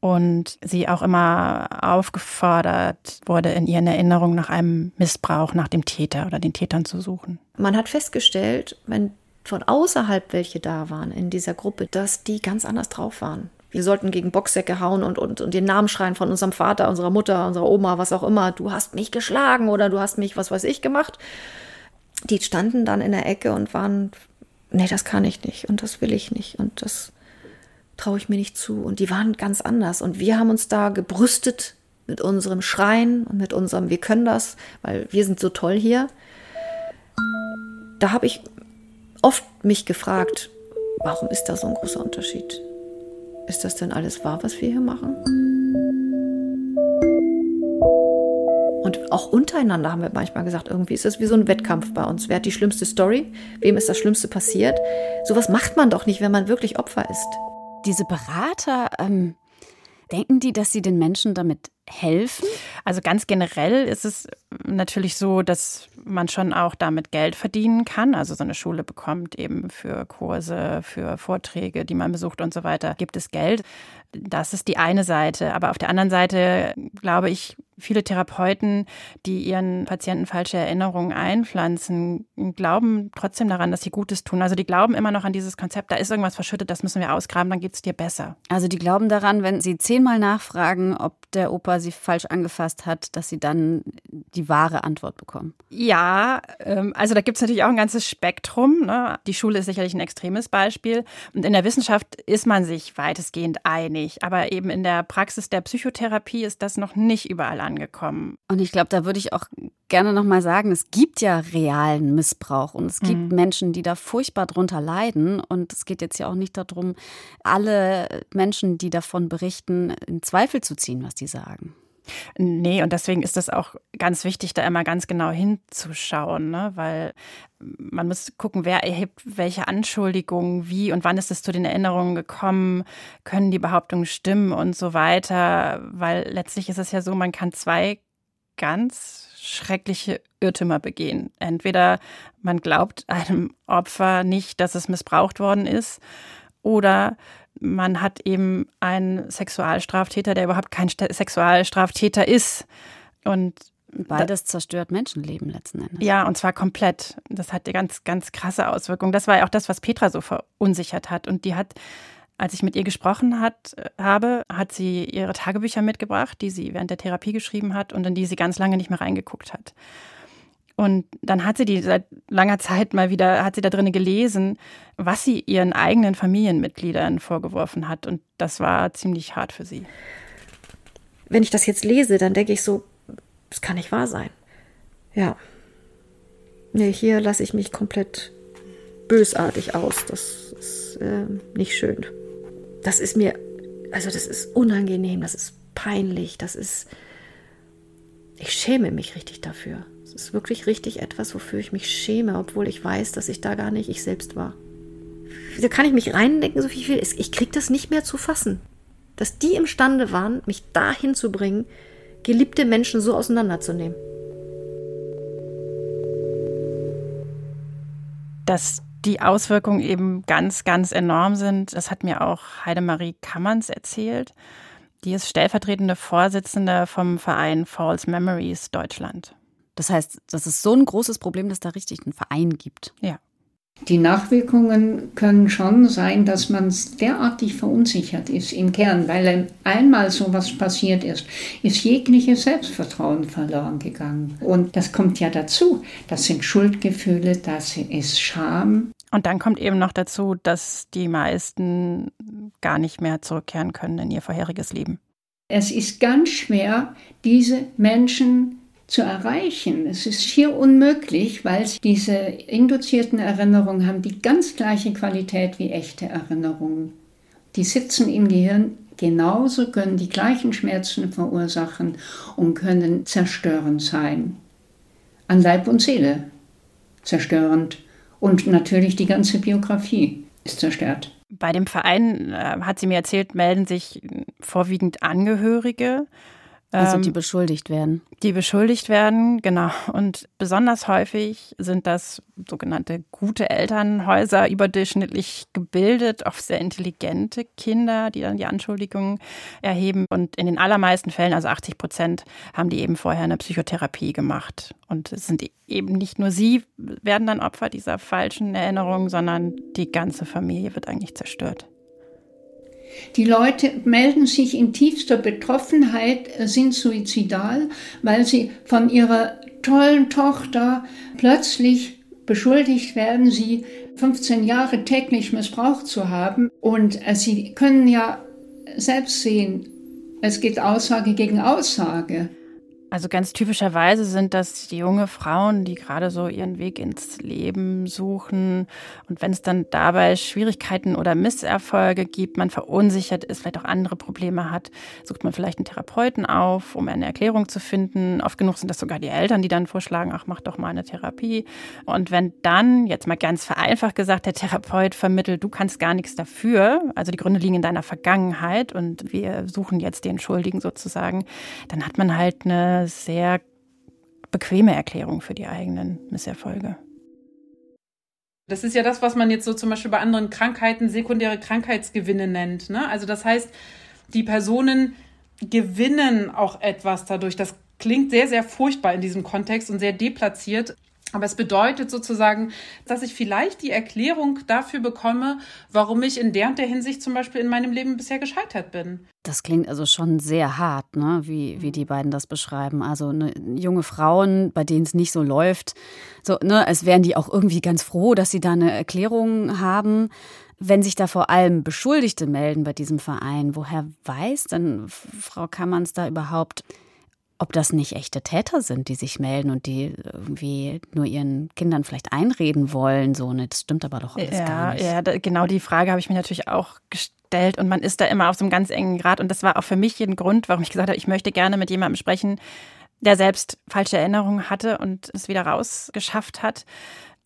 und sie auch immer aufgefordert wurde, in ihren Erinnerungen nach einem Missbrauch, nach dem Täter oder den Tätern zu suchen. Man hat festgestellt, wenn von außerhalb welche da waren in dieser Gruppe, dass die ganz anders drauf waren. Wir sollten gegen Boxsäcke hauen und, und, und den Namen schreien von unserem Vater, unserer Mutter, unserer Oma, was auch immer. Du hast mich geschlagen oder du hast mich, was weiß ich, gemacht. Die standen dann in der Ecke und waren, nee, das kann ich nicht und das will ich nicht und das traue ich mir nicht zu. Und die waren ganz anders. Und wir haben uns da gebrüstet mit unserem Schreien und mit unserem, wir können das, weil wir sind so toll hier. Da habe ich oft mich gefragt, warum ist da so ein großer Unterschied? Ist das denn alles wahr, was wir hier machen? Und auch untereinander haben wir manchmal gesagt, irgendwie ist das wie so ein Wettkampf bei uns. Wer hat die schlimmste Story? Wem ist das Schlimmste passiert? Sowas macht man doch nicht, wenn man wirklich Opfer ist. Diese Berater, ähm, denken die, dass sie den Menschen damit helfen? Also ganz generell ist es natürlich so, dass man schon auch damit Geld verdienen kann. Also so eine Schule bekommt eben für Kurse, für Vorträge, die man besucht und so weiter, gibt es Geld. Das ist die eine Seite. Aber auf der anderen Seite glaube ich, viele Therapeuten, die ihren Patienten falsche Erinnerungen einpflanzen, glauben trotzdem daran, dass sie Gutes tun. Also die glauben immer noch an dieses Konzept, da ist irgendwas verschüttet, das müssen wir ausgraben, dann geht es dir besser. Also die glauben daran, wenn sie zehnmal nachfragen, ob der Opa sie falsch angefasst hat, dass sie dann die wahre Antwort bekommen. Ja, ähm, also da gibt es natürlich auch ein ganzes Spektrum. Ne? Die Schule ist sicherlich ein extremes Beispiel. Und in der Wissenschaft ist man sich weitestgehend einig. Aber eben in der Praxis der Psychotherapie ist das noch nicht überall angekommen. Und ich glaube, da würde ich auch gerne nochmal sagen, es gibt ja realen Missbrauch und es gibt mhm. Menschen, die da furchtbar drunter leiden. Und es geht jetzt ja auch nicht darum, alle Menschen, die davon berichten, in Zweifel zu ziehen, was die sagen. Nee, und deswegen ist es auch ganz wichtig, da immer ganz genau hinzuschauen, ne? weil man muss gucken, wer erhebt welche Anschuldigungen, wie und wann ist es zu den Erinnerungen gekommen, können die Behauptungen stimmen und so weiter, weil letztlich ist es ja so, man kann zwei ganz schreckliche Irrtümer begehen. Entweder man glaubt einem Opfer nicht, dass es missbraucht worden ist, oder man hat eben einen Sexualstraftäter, der überhaupt kein Sexualstraftäter ist. Und Beides zerstört Menschenleben letzten Endes. Ja, und zwar komplett. Das hat ganz, ganz krasse Auswirkungen. Das war ja auch das, was Petra so verunsichert hat. Und die hat, als ich mit ihr gesprochen hat, habe, hat sie ihre Tagebücher mitgebracht, die sie während der Therapie geschrieben hat und in die sie ganz lange nicht mehr reingeguckt hat. Und dann hat sie die seit langer Zeit mal wieder, hat sie da drin gelesen, was sie ihren eigenen Familienmitgliedern vorgeworfen hat. Und das war ziemlich hart für sie. Wenn ich das jetzt lese, dann denke ich so, das kann nicht wahr sein. Ja. Nee, hier lasse ich mich komplett bösartig aus. Das ist äh, nicht schön. Das ist mir, also das ist unangenehm, das ist peinlich, das ist, ich schäme mich richtig dafür ist wirklich richtig etwas, wofür ich mich schäme, obwohl ich weiß, dass ich da gar nicht ich selbst war. Da kann ich mich reindenken, so viel ich will. Ich kriege das nicht mehr zu fassen. Dass die imstande waren, mich dahin zu bringen, geliebte Menschen so auseinanderzunehmen. Dass die Auswirkungen eben ganz, ganz enorm sind, das hat mir auch Heidemarie Kammerns erzählt. Die ist stellvertretende Vorsitzende vom Verein False Memories Deutschland. Das heißt, das ist so ein großes Problem, dass da richtig einen Verein gibt. Ja. Die Nachwirkungen können schon sein, dass man derartig verunsichert ist im Kern, weil einmal sowas passiert ist, ist jegliches Selbstvertrauen verloren gegangen. Und das kommt ja dazu. Das sind Schuldgefühle, das ist Scham. Und dann kommt eben noch dazu, dass die meisten gar nicht mehr zurückkehren können in ihr vorheriges Leben. Es ist ganz schwer, diese Menschen zu erreichen. Es ist schier unmöglich, weil diese induzierten Erinnerungen haben die ganz gleiche Qualität wie echte Erinnerungen. Die sitzen im Gehirn genauso, können die gleichen Schmerzen verursachen und können zerstörend sein. An Leib und Seele zerstörend. Und natürlich die ganze Biografie ist zerstört. Bei dem Verein, äh, hat sie mir erzählt, melden sich vorwiegend Angehörige Also Ähm, die beschuldigt werden. die beschuldigt werden, genau. Und besonders häufig sind das sogenannte gute Elternhäuser, überdurchschnittlich gebildet, oft sehr intelligente Kinder, die dann die Anschuldigungen erheben. Und in den allermeisten Fällen, also 80 Prozent, haben die eben vorher eine Psychotherapie gemacht. Und es sind eben nicht nur sie werden dann Opfer dieser falschen Erinnerungen, sondern die ganze Familie wird eigentlich zerstört. Die Leute melden sich in tiefster Betroffenheit, äh, sind suizidal, weil sie von ihrer tollen Tochter plötzlich beschuldigt werden, sie 15 Jahre täglich missbraucht zu haben. Und äh, sie können ja selbst sehen, es geht Aussage gegen Aussage. Also ganz typischerweise sind das junge Frauen, die gerade so ihren Weg ins Leben suchen. Und wenn es dann dabei Schwierigkeiten oder Misserfolge gibt, man verunsichert ist, vielleicht auch andere Probleme hat, sucht man vielleicht einen Therapeuten auf, um eine Erklärung zu finden. Oft genug sind das sogar die Eltern, die dann vorschlagen, ach, mach doch mal eine Therapie. Und wenn dann, jetzt mal ganz vereinfacht gesagt, der Therapeut vermittelt, du kannst gar nichts dafür, also die Gründe liegen in deiner Vergangenheit und wir suchen jetzt den Schuldigen sozusagen, dann hat man halt eine sehr bequeme Erklärung für die eigenen Misserfolge. Das ist ja das, was man jetzt so zum Beispiel bei anderen Krankheiten sekundäre Krankheitsgewinne nennt. Ne? Also das heißt, die Personen gewinnen auch etwas dadurch. Das klingt sehr, sehr furchtbar in diesem Kontext und sehr deplatziert. Aber es bedeutet sozusagen, dass ich vielleicht die Erklärung dafür bekomme, warum ich in der und der Hinsicht zum Beispiel in meinem Leben bisher gescheitert bin. Das klingt also schon sehr hart, ne? wie, wie die beiden das beschreiben. Also ne, junge Frauen, bei denen es nicht so läuft, so, ne, als wären die auch irgendwie ganz froh, dass sie da eine Erklärung haben. Wenn sich da vor allem Beschuldigte melden bei diesem Verein, woher weiß denn Frau Kammerns da überhaupt, ob das nicht echte Täter sind, die sich melden und die irgendwie nur ihren Kindern vielleicht einreden wollen. So, ne, das stimmt aber doch alles ja, gar nicht. Ja, da, genau die Frage habe ich mir natürlich auch gestellt und man ist da immer auf so einem ganz engen Grad und das war auch für mich ein Grund, warum ich gesagt habe, ich möchte gerne mit jemandem sprechen, der selbst falsche Erinnerungen hatte und es wieder rausgeschafft hat,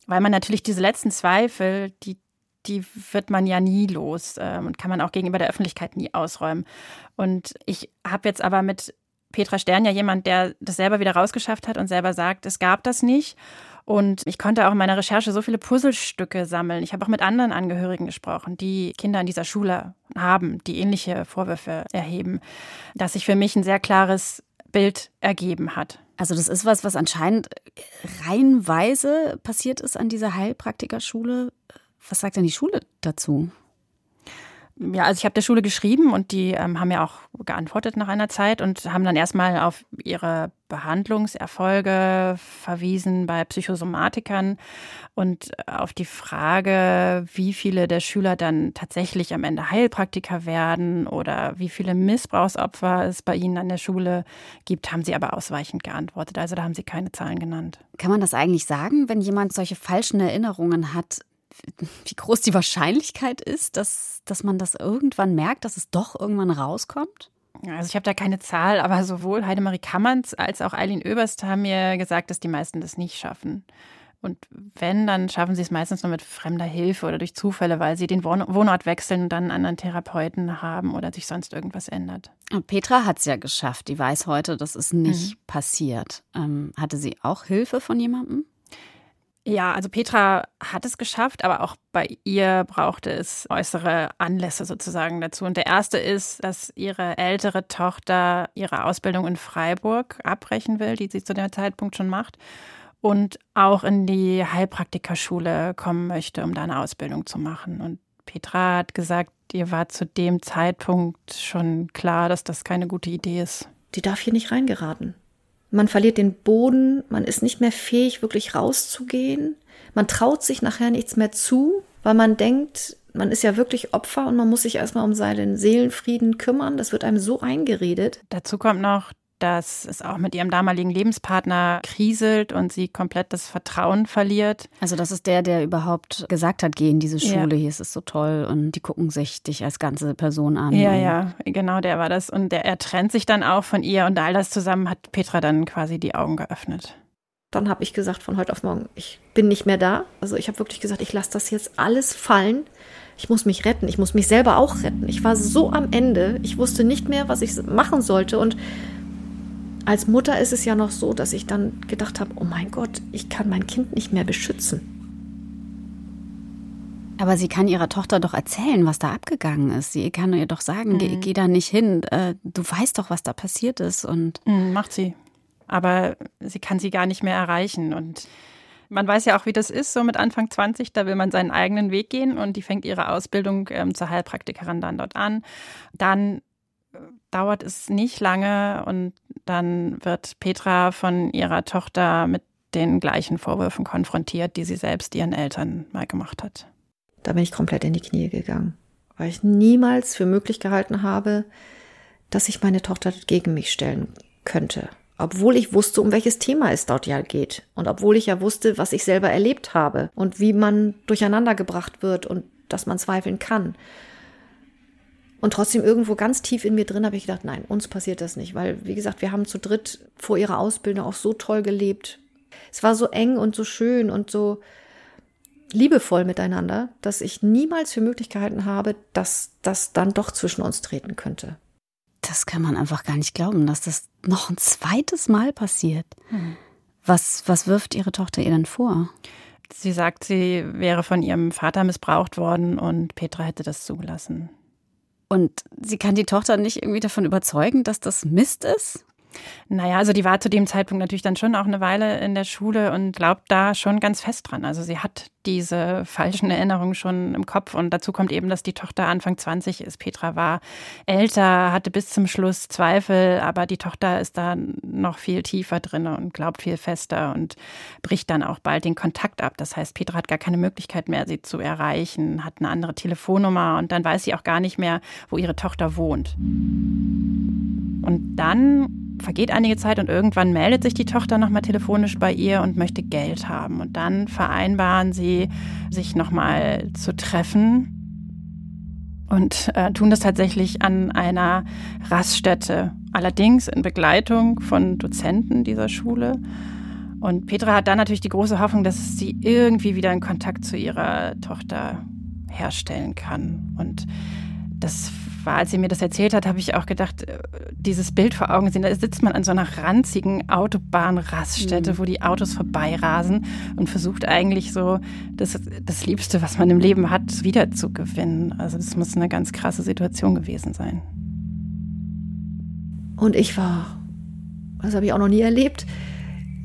weil man natürlich diese letzten Zweifel, die die wird man ja nie los ähm, und kann man auch gegenüber der Öffentlichkeit nie ausräumen. Und ich habe jetzt aber mit Petra Stern ja jemand, der das selber wieder rausgeschafft hat und selber sagt, es gab das nicht. Und ich konnte auch in meiner Recherche so viele Puzzlestücke sammeln. Ich habe auch mit anderen Angehörigen gesprochen, die Kinder in dieser Schule haben, die ähnliche Vorwürfe erheben, dass sich für mich ein sehr klares Bild ergeben hat. Also das ist was, was anscheinend reihenweise passiert ist an dieser Heilpraktikerschule. Was sagt denn die Schule dazu? Ja, also ich habe der Schule geschrieben und die ähm, haben ja auch geantwortet nach einer Zeit und haben dann erstmal auf ihre Behandlungserfolge verwiesen bei Psychosomatikern und auf die Frage, wie viele der Schüler dann tatsächlich am Ende Heilpraktiker werden oder wie viele Missbrauchsopfer es bei ihnen an der Schule gibt, haben sie aber ausweichend geantwortet. Also da haben sie keine Zahlen genannt. Kann man das eigentlich sagen, wenn jemand solche falschen Erinnerungen hat, wie groß die Wahrscheinlichkeit ist, dass, dass man das irgendwann merkt, dass es doch irgendwann rauskommt? Also ich habe da keine Zahl, aber sowohl Heidemarie Kammerns als auch Eileen Oberst haben mir gesagt, dass die meisten das nicht schaffen. Und wenn, dann schaffen sie es meistens nur mit fremder Hilfe oder durch Zufälle, weil sie den Wohnort wechseln und dann einen anderen Therapeuten haben oder sich sonst irgendwas ändert. Und Petra hat es ja geschafft. Die weiß heute, dass es nicht mhm. passiert. Ähm, hatte sie auch Hilfe von jemandem? Ja, also Petra hat es geschafft, aber auch bei ihr brauchte es äußere Anlässe sozusagen dazu. Und der erste ist, dass ihre ältere Tochter ihre Ausbildung in Freiburg abbrechen will, die sie zu dem Zeitpunkt schon macht, und auch in die Heilpraktikerschule kommen möchte, um da eine Ausbildung zu machen. Und Petra hat gesagt, ihr war zu dem Zeitpunkt schon klar, dass das keine gute Idee ist. Die darf hier nicht reingeraten. Man verliert den Boden, man ist nicht mehr fähig, wirklich rauszugehen. Man traut sich nachher nichts mehr zu, weil man denkt, man ist ja wirklich Opfer und man muss sich erstmal um seinen Seelenfrieden kümmern. Das wird einem so eingeredet. Dazu kommt noch, dass es auch mit ihrem damaligen Lebenspartner kriselt und sie komplett das Vertrauen verliert. Also das ist der, der überhaupt gesagt hat, geh in diese Schule, ja. hier ist es so toll und die gucken sich dich als ganze Person an. Ja, ja, genau, der war das. Und der, er trennt sich dann auch von ihr und all das zusammen hat Petra dann quasi die Augen geöffnet. Dann habe ich gesagt von heute auf morgen, ich bin nicht mehr da. Also ich habe wirklich gesagt, ich lasse das jetzt alles fallen. Ich muss mich retten, ich muss mich selber auch retten. Ich war so am Ende, ich wusste nicht mehr, was ich machen sollte und als Mutter ist es ja noch so, dass ich dann gedacht habe, oh mein Gott, ich kann mein Kind nicht mehr beschützen. Aber sie kann ihrer Tochter doch erzählen, was da abgegangen ist. Sie kann ihr doch sagen, mhm. geh, geh, da nicht hin. Äh, du weißt doch, was da passiert ist. Und mhm, macht sie. Aber sie kann sie gar nicht mehr erreichen. Und man weiß ja auch, wie das ist, so mit Anfang 20, da will man seinen eigenen Weg gehen und die fängt ihre Ausbildung ähm, zur Heilpraktikerin dann dort an. Dann dauert es nicht lange und dann wird Petra von ihrer Tochter mit den gleichen Vorwürfen konfrontiert, die sie selbst ihren Eltern mal gemacht hat. Da bin ich komplett in die Knie gegangen, weil ich niemals für möglich gehalten habe, dass sich meine Tochter gegen mich stellen könnte. Obwohl ich wusste, um welches Thema es dort ja geht. Und obwohl ich ja wusste, was ich selber erlebt habe und wie man durcheinander gebracht wird und dass man zweifeln kann. Und trotzdem irgendwo ganz tief in mir drin habe ich gedacht, nein, uns passiert das nicht, weil, wie gesagt, wir haben zu dritt vor ihrer Ausbildung auch so toll gelebt. Es war so eng und so schön und so, liebevoll miteinander, dass ich niemals für möglich gehalten habe, dass das dann doch zwischen uns treten könnte. Das kann man einfach gar nicht glauben, dass das noch ein zweites Mal passiert. Hm. Was, was wirft Ihre Tochter ihr denn vor? Sie sagt, sie wäre von ihrem Vater missbraucht worden und Petra hätte das zugelassen. Und sie kann die Tochter nicht irgendwie davon überzeugen, dass das Mist ist? Naja, also die war zu dem Zeitpunkt natürlich dann schon auch eine Weile in der Schule und glaubt da schon ganz fest dran. Also sie hat diese falschen Erinnerungen schon im Kopf und dazu kommt eben, dass die Tochter Anfang 20 ist. Petra war älter, hatte bis zum Schluss Zweifel, aber die Tochter ist da noch viel tiefer drin und glaubt viel fester und bricht dann auch bald den Kontakt ab. Das heißt, Petra hat gar keine Möglichkeit mehr, sie zu erreichen, hat eine andere Telefonnummer und dann weiß sie auch gar nicht mehr, wo ihre Tochter wohnt. Und dann vergeht einige Zeit und irgendwann meldet sich die Tochter nochmal telefonisch bei ihr und möchte Geld haben. Und dann vereinbaren sie, sich nochmal zu treffen und äh, tun das tatsächlich an einer Raststätte. Allerdings in Begleitung von Dozenten dieser Schule. Und Petra hat dann natürlich die große Hoffnung, dass sie irgendwie wieder einen Kontakt zu ihrer Tochter herstellen kann. Und das war, als sie mir das erzählt hat, habe ich auch gedacht, äh, dieses Bild vor Augen sehen, da sitzt man an so einer ranzigen Autobahnraststätte, mhm. wo die Autos vorbeirasen und versucht eigentlich so das, das Liebste, was man im Leben hat, wiederzugewinnen. Also das muss eine ganz krasse Situation gewesen sein. Und ich war, das habe ich auch noch nie erlebt,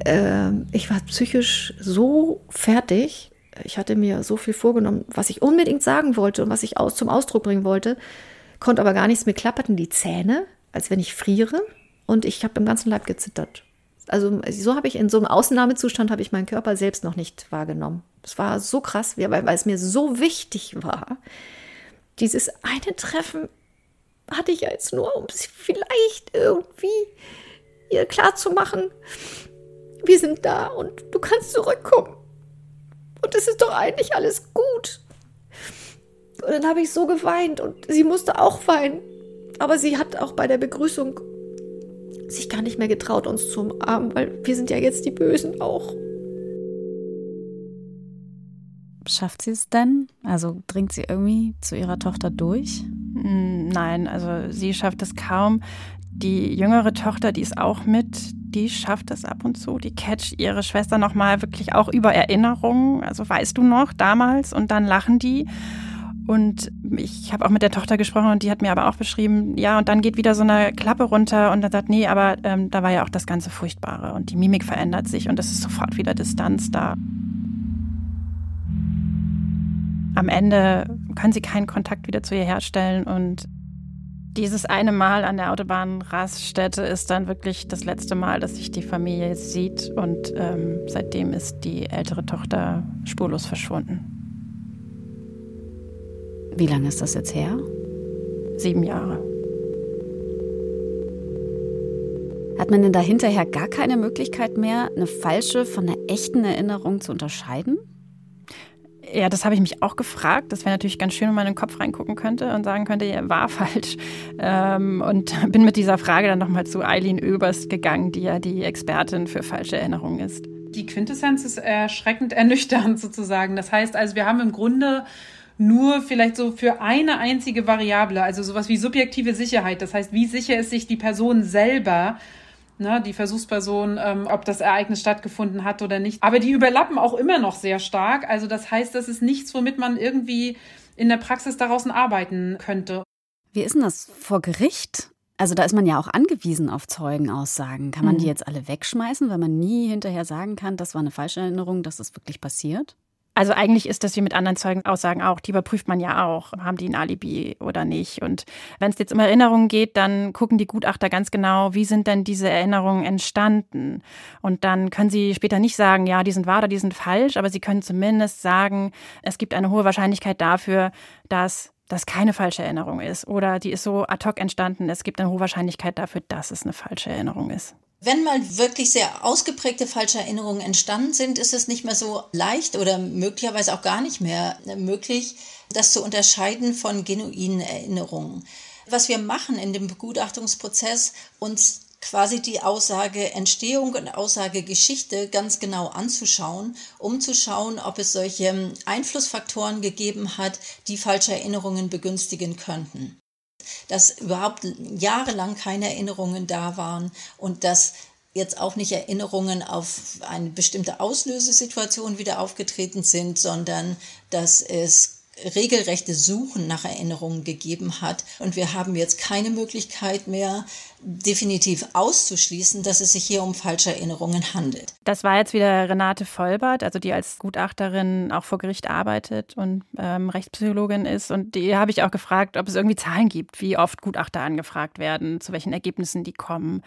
äh, ich war psychisch so fertig. Ich hatte mir so viel vorgenommen, was ich unbedingt sagen wollte und was ich aus, zum Ausdruck bringen wollte konnte aber gar nichts. Mir klapperten die Zähne, als wenn ich friere. Und ich habe im ganzen Leib gezittert. Also so habe ich in so einem Ausnahmezustand habe ich meinen Körper selbst noch nicht wahrgenommen. Das war so krass, weil, weil es mir so wichtig war. Dieses eine Treffen hatte ich jetzt nur, um es vielleicht irgendwie ihr klarzumachen, wir sind da und du kannst zurückkommen. Und es ist doch eigentlich alles gut. Und dann habe ich so geweint und sie musste auch weinen. Aber sie hat auch bei der Begrüßung sich gar nicht mehr getraut, uns zu umarmen, weil wir sind ja jetzt die Bösen auch. Schafft sie es denn? Also dringt sie irgendwie zu ihrer Tochter durch? Hm, nein, also sie schafft es kaum. Die jüngere Tochter, die ist auch mit, die schafft es ab und zu. Die catcht ihre Schwester nochmal wirklich auch über Erinnerungen. Also weißt du noch damals? Und dann lachen die. Und ich habe auch mit der Tochter gesprochen und die hat mir aber auch beschrieben, ja, und dann geht wieder so eine Klappe runter und dann sagt, nee, aber ähm, da war ja auch das ganze Furchtbare und die Mimik verändert sich und es ist sofort wieder Distanz da. Am Ende können sie keinen Kontakt wieder zu ihr herstellen und dieses eine Mal an der Autobahnraststätte ist dann wirklich das letzte Mal, dass sich die Familie sieht und ähm, seitdem ist die ältere Tochter spurlos verschwunden. Wie lange ist das jetzt her? Sieben Jahre. Hat man denn da hinterher gar keine Möglichkeit mehr, eine falsche von einer echten Erinnerung zu unterscheiden? Ja, das habe ich mich auch gefragt. Das wäre natürlich ganz schön, wenn man in den Kopf reingucken könnte und sagen könnte, ja, war falsch. Ähm, und bin mit dieser Frage dann nochmal zu Eileen Oeberst gegangen, die ja die Expertin für falsche Erinnerungen ist. Die Quintessenz ist erschreckend ernüchternd sozusagen. Das heißt also, wir haben im Grunde nur vielleicht so für eine einzige Variable, also sowas wie subjektive Sicherheit. Das heißt, wie sicher ist sich die Person selber, ne, die Versuchsperson, ähm, ob das Ereignis stattgefunden hat oder nicht. Aber die überlappen auch immer noch sehr stark. Also das heißt, das ist nichts, womit man irgendwie in der Praxis daraus arbeiten könnte. Wie ist denn das vor Gericht? Also da ist man ja auch angewiesen auf Zeugenaussagen. Kann man die mhm. jetzt alle wegschmeißen, weil man nie hinterher sagen kann, das war eine falsche Erinnerung, dass das wirklich passiert? Also eigentlich ist das wie mit anderen Zeugenaussagen auch. Die überprüft man ja auch. Haben die ein Alibi oder nicht? Und wenn es jetzt um Erinnerungen geht, dann gucken die Gutachter ganz genau, wie sind denn diese Erinnerungen entstanden? Und dann können sie später nicht sagen, ja, die sind wahr oder die sind falsch, aber sie können zumindest sagen, es gibt eine hohe Wahrscheinlichkeit dafür, dass das keine falsche Erinnerung ist oder die ist so ad hoc entstanden. Es gibt eine hohe Wahrscheinlichkeit dafür, dass es eine falsche Erinnerung ist. Wenn mal wirklich sehr ausgeprägte falsche Erinnerungen entstanden sind, ist es nicht mehr so leicht oder möglicherweise auch gar nicht mehr möglich, das zu unterscheiden von genuinen Erinnerungen. Was wir machen in dem Begutachtungsprozess, uns quasi die Aussage Entstehung und Aussage Geschichte ganz genau anzuschauen, um zu schauen, ob es solche Einflussfaktoren gegeben hat, die falsche Erinnerungen begünstigen könnten dass überhaupt jahrelang keine Erinnerungen da waren und dass jetzt auch nicht Erinnerungen auf eine bestimmte Auslösesituation wieder aufgetreten sind, sondern dass es regelrechte Suchen nach Erinnerungen gegeben hat. Und wir haben jetzt keine Möglichkeit mehr, definitiv auszuschließen, dass es sich hier um falsche Erinnerungen handelt. Das war jetzt wieder Renate Vollbart, also die als Gutachterin auch vor Gericht arbeitet und ähm, Rechtspsychologin ist. Und die habe ich auch gefragt, ob es irgendwie Zahlen gibt, wie oft Gutachter angefragt werden, zu welchen Ergebnissen die kommen.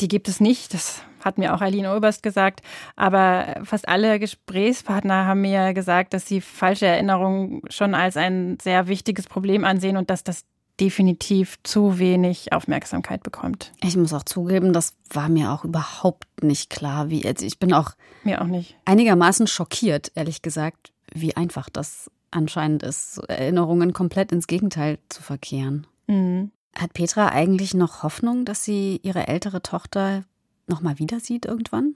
Die gibt es nicht, das hat mir auch Aline Oberst gesagt. Aber fast alle Gesprächspartner haben mir gesagt, dass sie falsche Erinnerungen schon als ein sehr wichtiges Problem ansehen und dass das definitiv zu wenig Aufmerksamkeit bekommt. Ich muss auch zugeben, das war mir auch überhaupt nicht klar, wie jetzt. Ich bin auch, mir auch nicht. einigermaßen schockiert, ehrlich gesagt, wie einfach das anscheinend ist, Erinnerungen komplett ins Gegenteil zu verkehren. Mhm. Hat Petra eigentlich noch Hoffnung, dass sie ihre ältere Tochter noch mal wieder sieht irgendwann?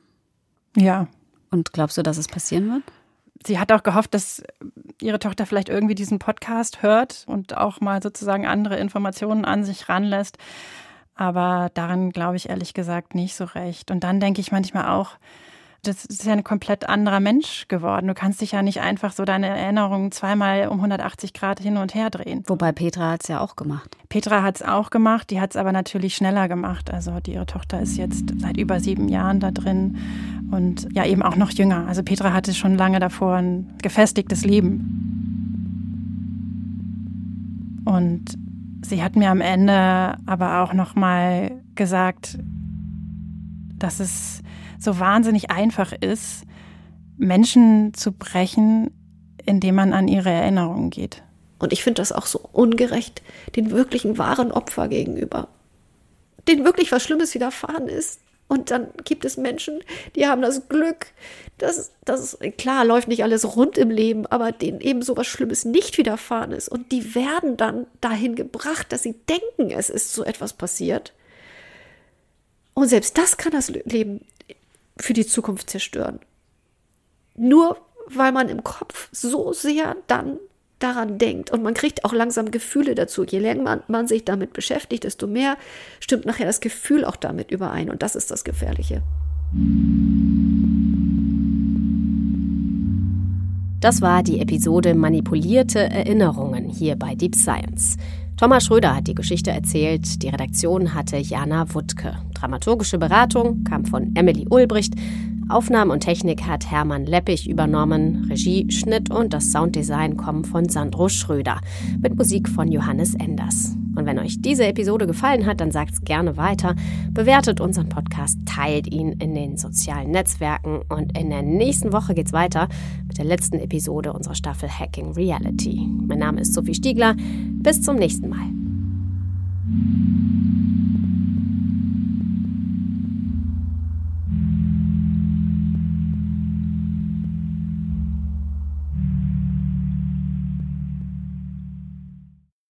Ja. Und glaubst du, dass es passieren wird? Sie hat auch gehofft, dass ihre Tochter vielleicht irgendwie diesen Podcast hört und auch mal sozusagen andere Informationen an sich ranlässt. Aber daran glaube ich ehrlich gesagt nicht so recht. Und dann denke ich manchmal auch, das ist ja ein komplett anderer Mensch geworden. Du kannst dich ja nicht einfach so deine Erinnerungen zweimal um 180 Grad hin und her drehen. Wobei Petra hat es ja auch gemacht. Petra hat es auch gemacht, die hat es aber natürlich schneller gemacht. Also die, ihre Tochter ist jetzt seit über sieben Jahren da drin und ja eben auch noch jünger. Also Petra hatte schon lange davor ein gefestigtes Leben. Und sie hat mir am Ende aber auch noch mal gesagt, dass es so wahnsinnig einfach ist, Menschen zu brechen, indem man an ihre Erinnerungen geht. Und ich finde das auch so ungerecht den wirklichen wahren Opfer gegenüber, denen wirklich was Schlimmes widerfahren ist. Und dann gibt es Menschen, die haben das Glück, dass das klar läuft nicht alles rund im Leben, aber denen eben so was Schlimmes nicht widerfahren ist. Und die werden dann dahin gebracht, dass sie denken, es ist so etwas passiert. Und selbst das kann das Leben für die Zukunft zerstören. Nur weil man im Kopf so sehr dann daran denkt und man kriegt auch langsam Gefühle dazu. Je länger man, man sich damit beschäftigt, desto mehr stimmt nachher das Gefühl auch damit überein und das ist das Gefährliche. Das war die Episode Manipulierte Erinnerungen hier bei Deep Science. Thomas Schröder hat die Geschichte erzählt, die Redaktion hatte Jana Wuttke. Dramaturgische Beratung kam von Emily Ulbricht. Aufnahmen und Technik hat Hermann Leppich übernommen. Regie, Schnitt und das Sounddesign kommen von Sandro Schröder. Mit Musik von Johannes Enders. Und wenn euch diese Episode gefallen hat, dann sagt's gerne weiter. Bewertet unseren Podcast, teilt ihn in den sozialen Netzwerken. Und in der nächsten Woche geht's weiter mit der letzten Episode unserer Staffel Hacking Reality. Mein Name ist Sophie Stiegler. Bis zum nächsten Mal.